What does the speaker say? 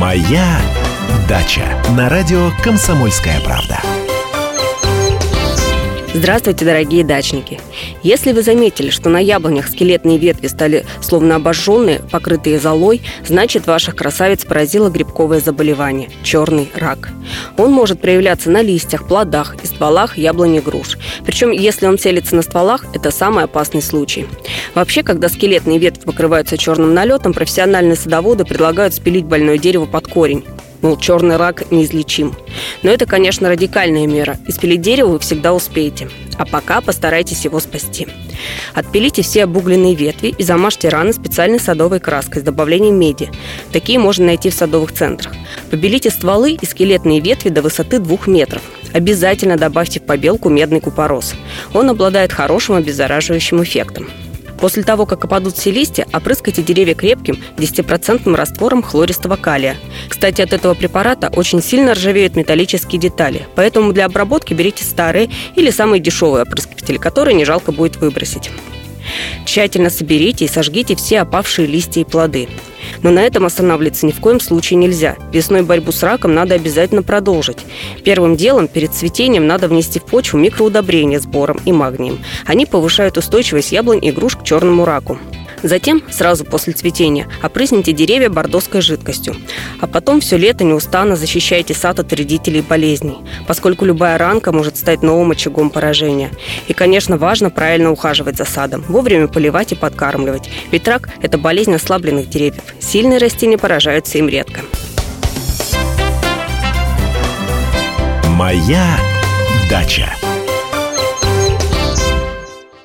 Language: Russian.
Моя дача на радио Комсомольская правда. Здравствуйте, дорогие дачники! Если вы заметили, что на яблонях скелетные ветви стали словно обожженные, покрытые золой, значит ваших красавиц поразило грибковое заболевание – черный рак. Он может проявляться на листьях, плодах и стволах яблони груш. Причем, если он целится на стволах, это самый опасный случай. Вообще, когда скелетные ветви покрываются черным налетом, профессиональные садоводы предлагают спилить больное дерево под корень мол, черный рак неизлечим. Но это, конечно, радикальная мера. Испилить дерево вы всегда успеете. А пока постарайтесь его спасти. Отпилите все обугленные ветви и замажьте раны специальной садовой краской с добавлением меди. Такие можно найти в садовых центрах. Побелите стволы и скелетные ветви до высоты 2 метров. Обязательно добавьте в побелку медный купорос. Он обладает хорошим обеззараживающим эффектом. После того, как опадут все листья, опрыскайте деревья крепким 10% раствором хлористого калия. Кстати, от этого препарата очень сильно ржавеют металлические детали, поэтому для обработки берите старые или самые дешевые опрыскиватели, которые не жалко будет выбросить. Тщательно соберите и сожгите все опавшие листья и плоды. Но на этом останавливаться ни в коем случае нельзя. Весной борьбу с раком надо обязательно продолжить. Первым делом перед цветением надо внести в почву микроудобрения с бором и магнием. Они повышают устойчивость яблонь и груш к черному раку. Затем, сразу после цветения, опрысните деревья бордоской жидкостью. А потом все лето неустанно защищайте сад от вредителей и болезней, поскольку любая ранка может стать новым очагом поражения. И, конечно, важно правильно ухаживать за садом, вовремя поливать и подкармливать. Ведь рак – это болезнь ослабленных деревьев. Сильные растения поражаются им редко. Моя дача.